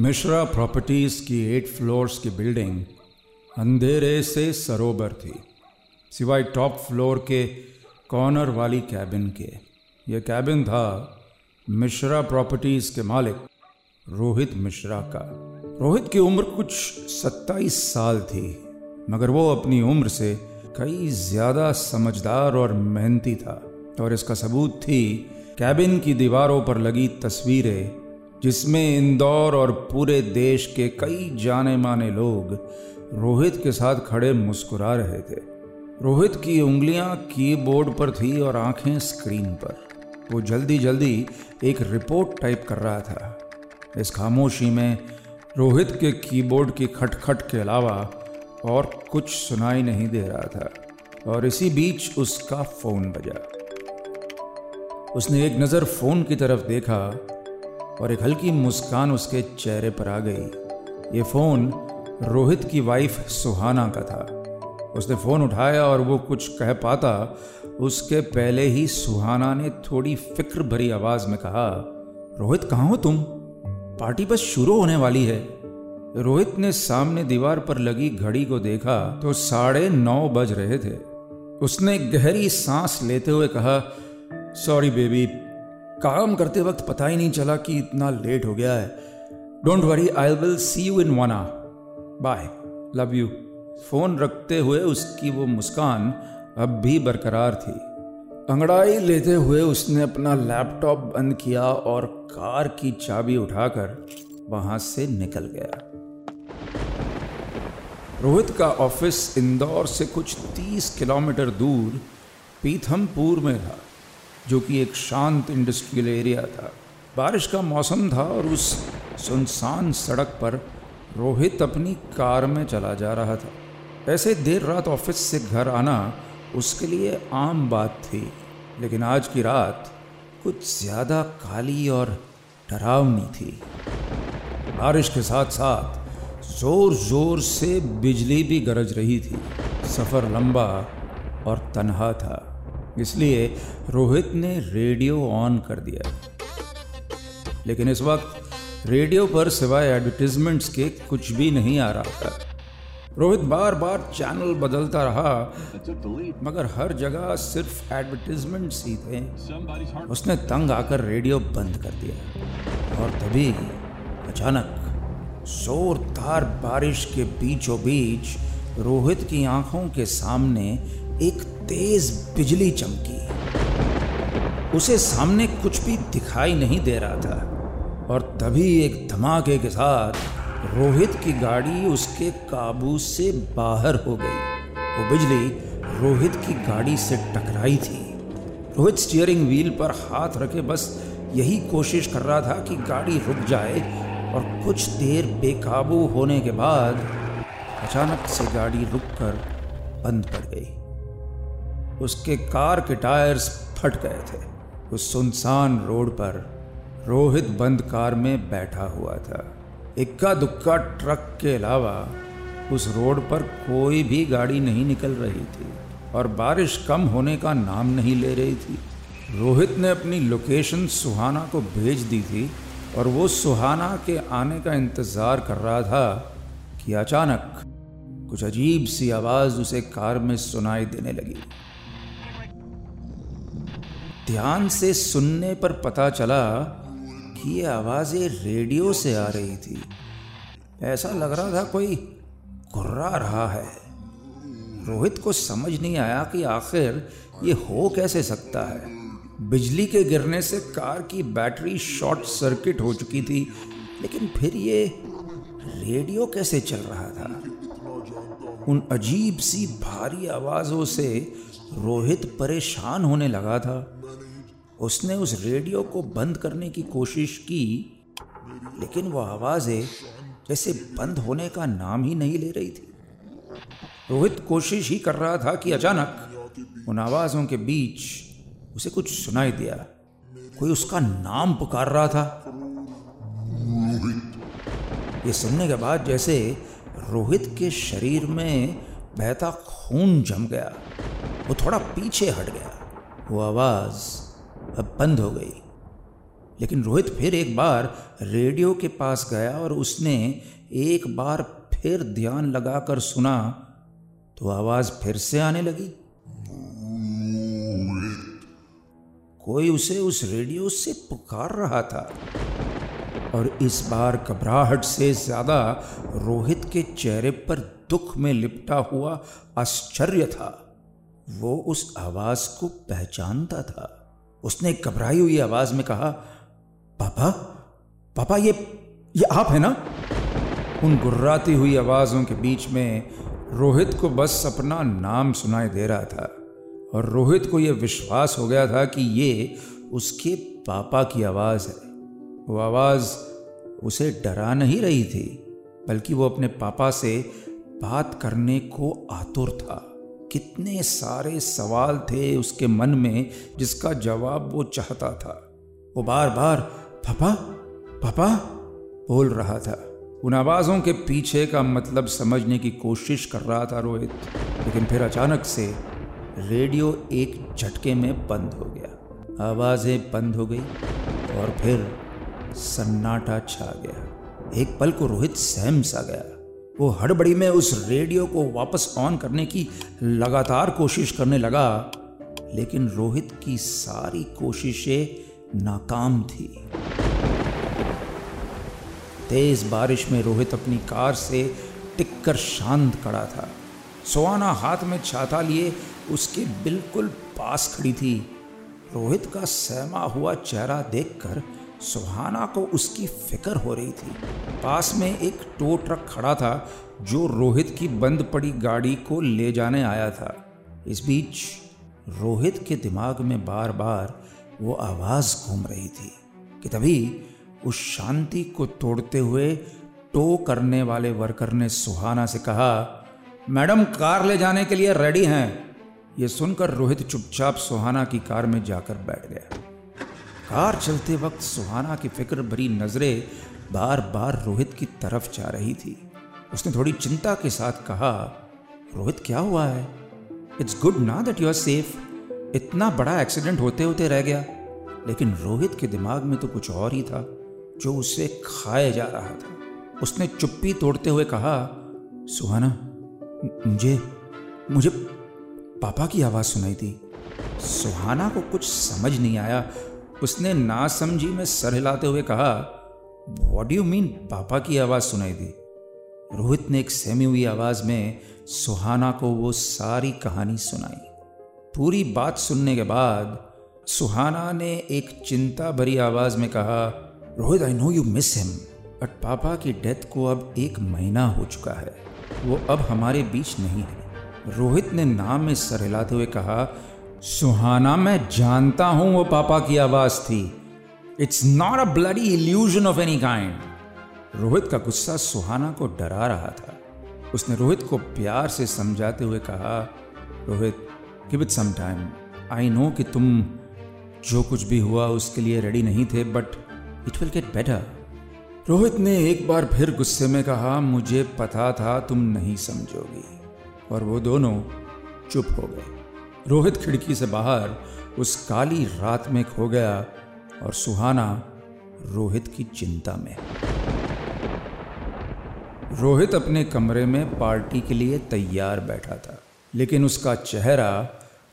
Mishra properties की eight floors की building अंधेरे से सरोबर थी, सिवाय टॉप फ्लोर के कॉर्नर वाली कैबिन के। यह कैबिन था मिश्रा प्रॉपर्टीज़ के मालिक रोहित मिश्रा का। रोहित की उम्र कुछ 27 साल थी, मगर वो अपनी उम्र से कई ज़्यादा समझदार और मेहनती था, और इसका सबूत थी, कैबिन की दीवारों पर लगी तस्वीरें जिसमें इंदौर और पूरे देश के कई जाने माने लोग रोहित के साथ खड़े मुस्कुरा रहे थे। रोहित की उंगलियाँ कीबोर्ड पर थी और आँखें स्क्रीन पर। वो जल्दी जल्दी एक रिपोर्ट टाइप कर रहा था। इस खामोशी में रोहित के कीबोर्ड की खटखट के अलावा और कुछ सुनाई नहीं दे रहा था और इसी बीच उसका फ़ोन बजा। उसने एक नज़र फ़ोन की तरफ़ देखा और एक हल्की मुस्कान उसके चेहरे पर आ गई। ये फ़ोन रोहित की वाइफ सुहाना का था। उसने फ़ोन उठाया और वो कुछ कह पाता। उसके पहले ही सुहाना ने थोड़ी फ़िक्र भरी आवाज़ में कहा, रोहित, कहाँ हो तुम? पार्टी बस शुरू होने वाली है। रोहित ने सामने दीवार पर लगी घड़ी को देखा तो साढ़े नौ बज रहे थे। उसने गहरी सांस लेते हुए कहा, सॉरी बेबी काम करते वक्त पता ही नहीं चला कि इतना लेट हो गया है। Don't worry I will see you in one bye love you phone रखते हुए उसकी वो मुस्कान अब भी बरकरार थी। अंगड़ाई लेते हुए उसने अपना लैपटॉप बंद किया और कार की चाबी उठाकर वहाँ से निकल गया। रोहित का ऑफ़िस इंदौर से कुछ तीस किलोमीटर दूर पीथमपुर में था। जो कि एक शांत इंडस्ट्रियल एरिया था। बारिश का मौसम था और उस सुनसान सड़क पर रोहित अपनी कार में चला जा रहा था। ऐसे देर रात ऑफ़िस से घर आना उसके लिए आम बात थी, लेकिन आज की रात कुछ ज़्यादा काली और डरावनी थी। बारिश के साथ साथ ज़ोर ज़ोर से बिजली भी गरज रही थी। सफ़र लंबा और तनहा था। इसलिए रोहित ने रेडियो ऑन कर दिया। लेकिन इस वक्त रेडियो पर सिवाय एडवर्टीजमेंट्स के कुछ भी नहीं आ रहा था। रोहित बार बार चैनल बदलता रहा, मगर हर जगह सिर्फ़ एडवर्टीजमेंट्स ही थे। उसने तंग आकर रेडियो बंद कर दिया। और तभी अचानक जोरदार बारिश के बीचों बीच रोहित की आँखों के सामने एक तेज बिजली चमकी। उसे सामने कुछ भी दिखाई नहीं दे रहा था और तभी एक धमाके के साथ रोहित की गाड़ी उसके काबू से बाहर हो गई। वो बिजली रोहित की गाड़ी से टकराई थी। रोहित स्टीयरिंग व्हील पर हाथ रखे बस यही कोशिश कर रहा था कि गाड़ी रुक जाए और कुछ देर बेकाबू होने के बाद अचानक से गाड़ी रुककर बंद पड़ गई। उसके कार के टायर्स फट गए थे। उस सुनसान रोड पर रोहित बंद कार में बैठा हुआ था। इक्का दुक्का ट्रक के अलावा उस रोड पर कोई भी गाड़ी नहीं निकल रही थी और बारिश कम होने का नाम नहीं ले रही थी। रोहित ने अपनी लोकेशन सुहाना को भेज दी थी और वो सुहाना के आने का इंतज़ार कर रहा था कि अचानक कुछ अजीब सी आवाज़ उसे कार में सुनाई देने लगी। ध्यान से सुनने पर पता चला कि ये आवाज़ें रेडियो से आ रही थी। ऐसा लग रहा था कोई घुर्रा रहा है। रोहित को समझ नहीं आया कि आखिर ये हो कैसे सकता है। बिजली के गिरने से कार की बैटरी शॉर्ट सर्किट हो चुकी थी, लेकिन फिर ये रेडियो कैसे चल रहा था? उन अजीब सी भारी आवाज़ों से रोहित परेशान होने लगा था। उसने उस रेडियो को बंद करने की कोशिश की, लेकिन वह आवाज़ें जैसे बंद होने का नाम ही नहीं ले रही थी। रोहित कोशिश ही कर रहा था कि अचानक उन आवाज़ों के बीच उसे कुछ सुनाई दिया। कोई उसका नाम पुकार रहा था? ये सुनने के बाद जैसे रोहित के शरीर में बहता खून जम गया, वो थोड़ा पीछे हट गया। वो आवाज़ अब बंद हो गई। लेकिन रोहित फिर एक बार रेडियो के पास गया और उसने एक बार फिर ध्यान लगाकर सुना तो आवाज़ फिर से आने लगी। कोई उसे उस रेडियो से पुकार रहा था। और इस बार घबराहट से ज़्यादा रोहित के चेहरे पर दुख में लिपटा हुआ आश्चर्य था। वो उस आवाज़ को पहचानता था। उसने घबराई हुई आवाज़ में कहा, पापा पापा, ये ये आप है ना? उन गुर्राती हुई आवाजों के बीच में रोहित को बस अपना नाम सुनाई दे रहा था और रोहित को यह विश्वास हो गया था कि ये उसके पापा की आवाज़ है। वो आवाज़ उसे डरा नहीं रही थी, बल्कि वो अपने पापा से बात करने को आतुर था। कितने सारे सवाल थे उसके मन में जिसका जवाब वो चाहता था। वो बार बार पापा पापा, बोल रहा था। उन आवाज़ों के पीछे का मतलब समझने की कोशिश कर रहा था रोहित, लेकिन फिर अचानक से रेडियो एक झटके में बंद हो गया। आवाज़ें बंद हो गई और फिर सन्नाटा छा गया। एक पल को रोहित सहम सा गया। वो हड़बड़ी में उस रेडियो को वापस ऑन करने की लगातार कोशिश करने लगा, लेकिन रोहित की सारी कोशिशें नाकाम थी। तेज बारिश में रोहित अपनी कार से टिककर शांत खड़ा था। सोआना हाथ में छाता लिए उसके बिल्कुल पास खड़ी थी। रोहित का सहमा हुआ चेहरा देखकर सुहाना को उसकी फ़िक्र हो रही थी। पास में एक टो ट्रक खड़ा था, जो रोहित की बंद पड़ी गाड़ी को ले जाने आया था। इस बीच रोहित के दिमाग में बार बार वो आवाज़ घूम रही थी कि तभी उस शांति को तोड़ते हुए टो करने वाले वर्कर ने सुहाना से कहा, मैडम, कार ले जाने के लिए रेडी हैं। ये सुनकर रोहित चुपचाप सुहाना की कार में जाकर बैठ गया। कार चलते वक्त सुहाना की फ़िक्र भरी नज़रें बार बार रोहित की तरफ़ जा रही थी। उसने थोड़ी चिंता के साथ कहा, रोहित, क्या हुआ है? इट्स गुड ना दैट यू आर सेफ़ इतना बड़ा एक्सीडेंट होते होते रह गया। लेकिन रोहित के दिमाग में तो कुछ और ही था, जो उसे खाए जा रहा था। उसने चुप्पी तोड़ते हुए कहा, सुहाना, मुझे मुझे पापा की आवाज़ सुनाई थी सुहाना को कुछ समझ नहीं आया। उसने ना समझी में सर हिलाते हुए कहा वॉट यू मीन पापा की आवाज़ सुनाई दी। रोहित ने एक सहमी हुई आवाज़ में सुहाना को वो सारी कहानी सुनाई। पूरी बात सुनने के बाद सुहाना ने एक चिंता भरी आवाज़ में कहा, Rohit I know you miss him but पापा की डेथ को अब एक महीना हो चुका है। वो अब हमारे बीच नहीं है। रोहित ने नाम में सर हिलाते हुए कहा सुहाना, मैं जानता हूँ वो पापा की आवाज़ थी। It's not a bloody illusion of any kind Rohit का गुस्सा सुहाना को डरा रहा था। उसने रोहित को प्यार से समझाते हुए कहा, Rohit give it some time I know कि तुम जो कुछ भी हुआ उसके लिए रेडी नहीं थे but it will get better Rohit ने एक बार फिर गुस्से में कहा, मुझे पता था तुम नहीं समझोगी। और वो दोनों चुप हो गए। रोहित खिड़की से बाहर उस काली रात में खो गया और सुहाना रोहित की चिंता में। रोहित अपने कमरे में पार्टी के लिए तैयार बैठा था, लेकिन उसका चेहरा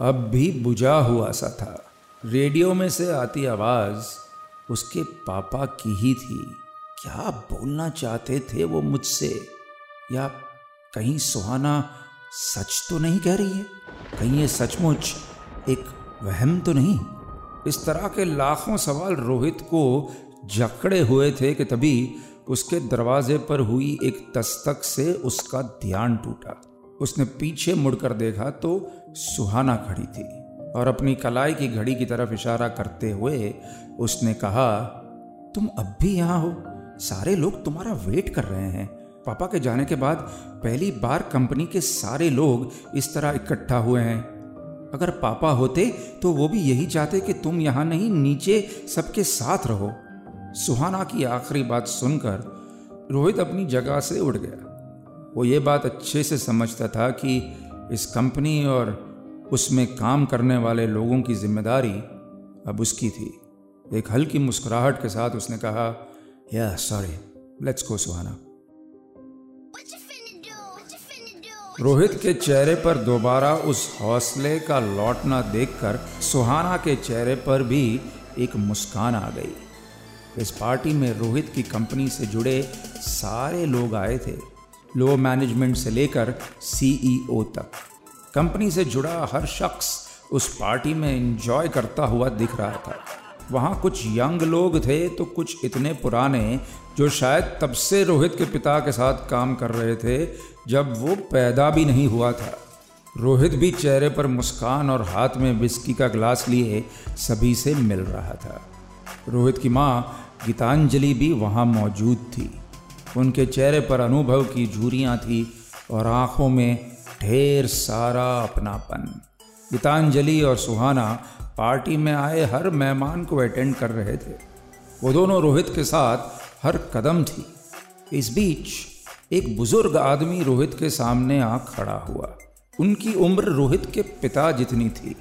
अब भी बुझा हुआ सा था। रेडियो में से आती आवाज़ उसके पापा की ही थी। क्या बोलना चाहते थे वो मुझसे? या कहीं सुहाना सच तो नहीं कह रही है। कहीं ये सचमुच एक वहम तो नहीं? इस तरह के लाखों सवाल रोहित को जकड़े हुए थे कि तभी उसके दरवाजे पर हुई एक दस्तक से उसका ध्यान टूटा। उसने पीछे मुड़कर देखा तो सुहाना खड़ी थी और अपनी कलाई की घड़ी की तरफ़ इशारा करते हुए उसने कहा, तुम अब भी यहाँ हो? सारे लोग तुम्हारा वेट कर रहे हैं। पापा के जाने के बाद पहली बार कंपनी के सारे लोग इस तरह इकट्ठा हुए हैं। अगर पापा होते तो वो भी यही चाहते कि तुम यहाँ नहीं, नीचे सबके साथ रहो। सुहाना की आखिरी बात सुनकर रोहित अपनी जगह से उठ गया। वो ये बात अच्छे से समझता था कि इस कंपनी और उसमें काम करने वाले लोगों की ज़िम्मेदारी अब उसकी थी। एक हल्की मुस्कुराहट के साथ उसने कहा yeah sorry let's go Suhana Rohit के चेहरे पर दोबारा उस हौसले का लौटना देखकर सुहाना के चेहरे पर भी एक मुस्कान आ गई। इस पार्टी में रोहित की कंपनी से जुड़े सारे लोग आए थे, लो मैनेजमेंट से लेकर सीईओ तक। कंपनी से जुड़ा हर शख्स उस पार्टी में एंजॉय करता हुआ दिख रहा था। वहाँ कुछ यंग लोग थे तो कुछ इतने पुराने जो शायद तब से रोहित के पिता के साथ काम कर रहे थे, जब वो पैदा भी नहीं हुआ था। रोहित भी चेहरे पर मुस्कान और हाथ में विस्की का गिलास लिए सभी से मिल रहा था। रोहित की माँ गीतांजलि भी वहाँ मौजूद थी। उनके चेहरे पर अनुभव की झूरियाँ थी और आँखों में ढेर सारा अपनापन। गीतांजलि और सुहाना पार्टी में आए, हर मेहमान को अटेंड कर रहे थे। वो दोनों रोहित के साथ हर कदम थी। इस बीच एक बुज़ुर्ग आदमी रोहित के सामने आ खड़ा हुआ। उनकी उम्र रोहित के पिता जितनी थी।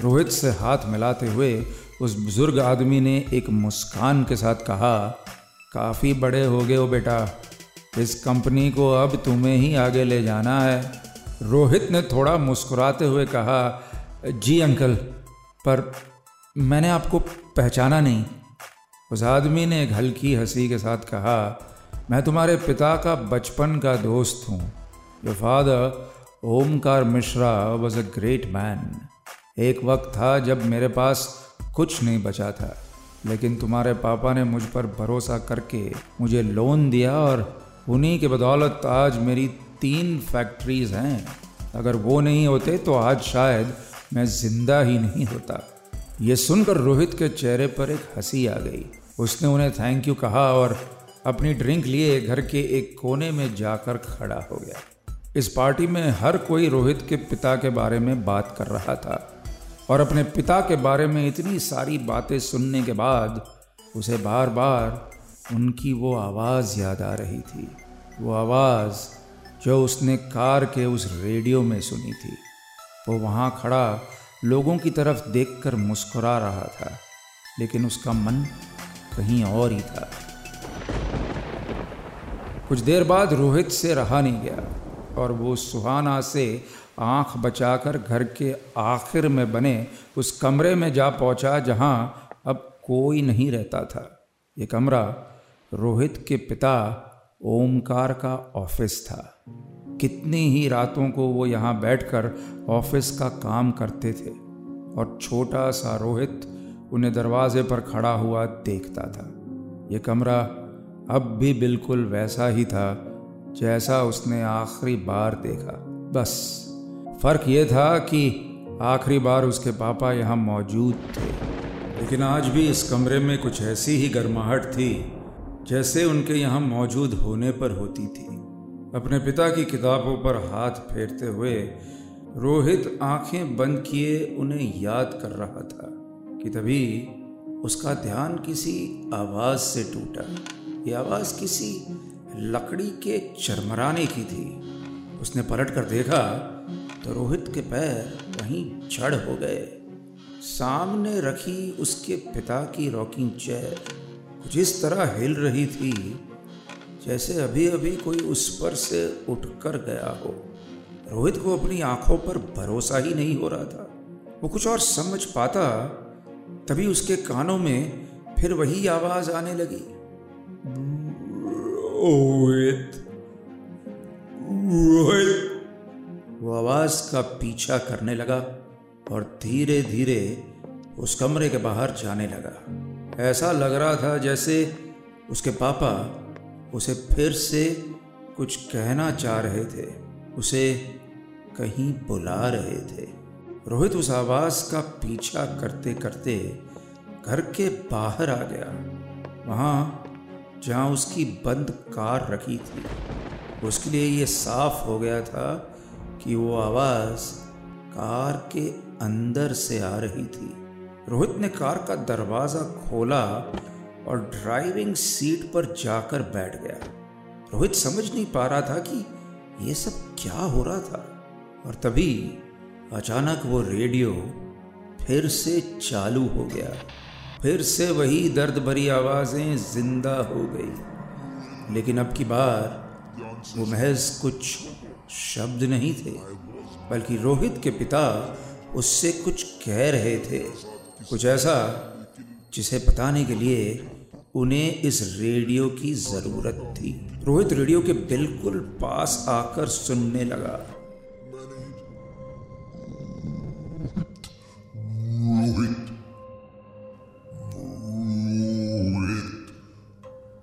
रोहित से हाथ मिलाते हुए उस बुज़ुर्ग आदमी ने एक मुस्कान के साथ कहा, काफ़ी बड़े हो गए हो बेटा। इस कंपनी को अब तुम्हें ही आगे ले जाना है। रोहित ने थोड़ा मुस्कुराते हुए कहा, जी अंकल पर मैंने आपको पहचाना नहीं। उस आदमी ने एक हल्की हँसी के साथ कहा, मैं तुम्हारे पिता का बचपन का दोस्त हूँ। Your father Omkar Mishra was a great man एक वक्त था जब मेरे पास कुछ नहीं बचा था, लेकिन तुम्हारे पापा ने मुझ पर भरोसा करके मुझे लोन दिया और उन्हीं के बदौलत आज मेरी तीन फैक्ट्रीज हैं। अगर वो नहीं होते तो आज शायद मैं ज़िंदा ही नहीं होता। ये सुनकर रोहित के चेहरे पर एक हँसी आ गई। उसने उन्हें थैंक यू कहा और अपनी ड्रिंक लिए घर के एक कोने में जाकर खड़ा हो गया। इस पार्टी में हर कोई रोहित के पिता के बारे में बात कर रहा था और अपने पिता के बारे में इतनी सारी बातें सुनने के बाद उसे बार बार उनकी वो आवाज़ याद आ रही थी। वो आवाज़ जो उसने कार के उस रेडियो में सुनी थी। वो वहाँ खड़ा लोगों की तरफ़ देखकर मुस्कुरा रहा था, लेकिन उसका मन कहीं और ही था। कुछ देर बाद रोहित से रहा नहीं गया और वो सुहाना से आँख बचाकर घर के आखिर में बने उस कमरे में जा पहुँचा जहाँ अब कोई नहीं रहता था। ये कमरा रोहित के पिता ओमकार का ऑफ़िस था। कितनी ही रातों को वो यहाँ बैठकर ऑफ़िस का काम करते थे और छोटा सा रोहित उन्हें दरवाजे पर खड़ा हुआ देखता था। ये कमरा अब भी बिल्कुल वैसा ही था जैसा उसने आखिरी बार देखा। बस, फ़र्क ये था कि आखिरी बार उसके पापा यहाँ मौजूद थे। लेकिन आज भी इस कमरे में कुछ ऐसी ही गर्माहट थी जैसे उनके यहाँ मौजूद होने पर होती थी। अपने पिता की किताबों पर हाथ फेरते हुए रोहित आँखें बंद किए उन्हें याद कर रहा था कि तभी उसका ध्यान किसी आवाज़ से टूटा। ये आवाज़ किसी लकड़ी के चरमराने की थी। उसने पलट कर देखा तो रोहित के पैर वहीं जड़ हो गए। सामने रखी उसके पिता की रॉकिंग चेयर। कुछ इस तरह हिल रही थी जैसे अभी अभी कोई उस पर से उठकर गया हो। रोहित को अपनी आँखों पर भरोसा ही नहीं हो रहा था। वो कुछ और समझ पाता, तभी उसके कानों में फिर वही आवाज़ आने लगी। रोहित रोहित। वो आवाज़ का पीछा करने लगा और धीरे धीरे उस कमरे के बाहर जाने लगा। ऐसा लग रहा था जैसे उसके पापा उसे फिर से कुछ कहना चाह रहे थे, उसे कहीं बुला रहे थे। रोहित उस आवाज़ का पीछा करते करते घर के बाहर आ गया। वहाँ जहाँ उसकी बंद कार रखी थी, उसके लिए ये साफ़ हो गया था कि वो आवाज़ कार के अंदर से आ रही थी। रोहित ने कार का दरवाज़ा खोला और ड्राइविंग सीट पर जाकर बैठ गया। रोहित समझ नहीं पा रहा था कि ये सब क्या हो रहा था। और तभी अचानक वो रेडियो फिर से चालू हो गया। फिर से वही दर्द भरी आवाज़ें ज़िंदा हो गई। लेकिन अब की बार वो महज कुछ शब्द नहीं थे, बल्कि रोहित के पिता उससे कुछ कह रहे थे। कुछ ऐसा जिसे बताने के लिए उन्हें इस रेडियो की ज़रूरत थी। रोहित रेडियो के बिल्कुल पास आकर सुनने लगा। रोहित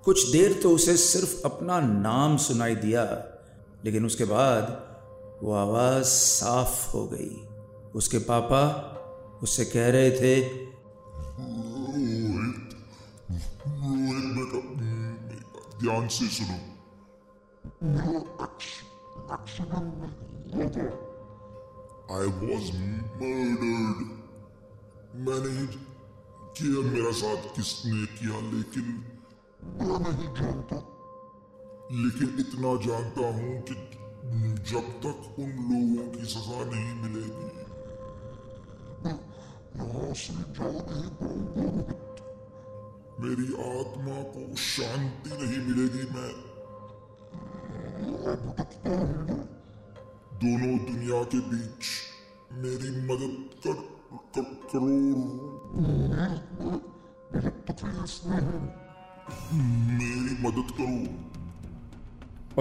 कुछ देर तो उसे सिर्फ़ अपना नाम सुनाई दिया लेकिन उसके बाद वो आवाज़ साफ़ हो गई। उसके पापा उससे कह रहे थे ध्यान से सुनो आई वॉज़ मर्डर्ड मैंने किया मेरा साथ किसने किया लेकिन मैं नहीं जानता लेकिन इतना जानता हूँ कि जब तक उन लोगों की सजा नहीं मिलेगी यहाँ से जाने दो मेरी आत्मा को शांति नहीं मिलेगी मैं दोनों दुनिया के बीच मेरी मदद कर, कर करो मेरी मदद करो।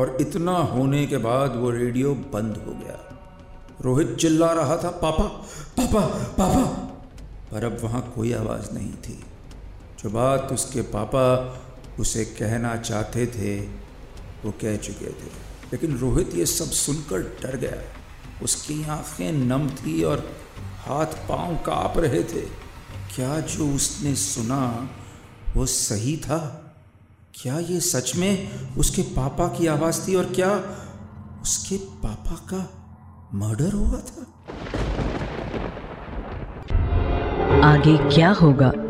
और इतना होने के बाद वो रेडियो बंद हो गया। रोहित चिल्ला रहा था पापा पापा पापा! पर अब वहाँ कोई आवाज़ नहीं थी। जो बात उसके पापा उसे कहना चाहते थे, वो कह चुके थे। लेकिन रोहित ये सब सुनकर डर गया। उसकी आँखें नम थी और हाथ पाँव काँप रहे थे। क्या जो उसने सुना, वो सही था? क्या ये सच में उसके पापा की आवाज़ थी और क्या उसके पापा का मर्डर हुआ था? आगे क्या होगा?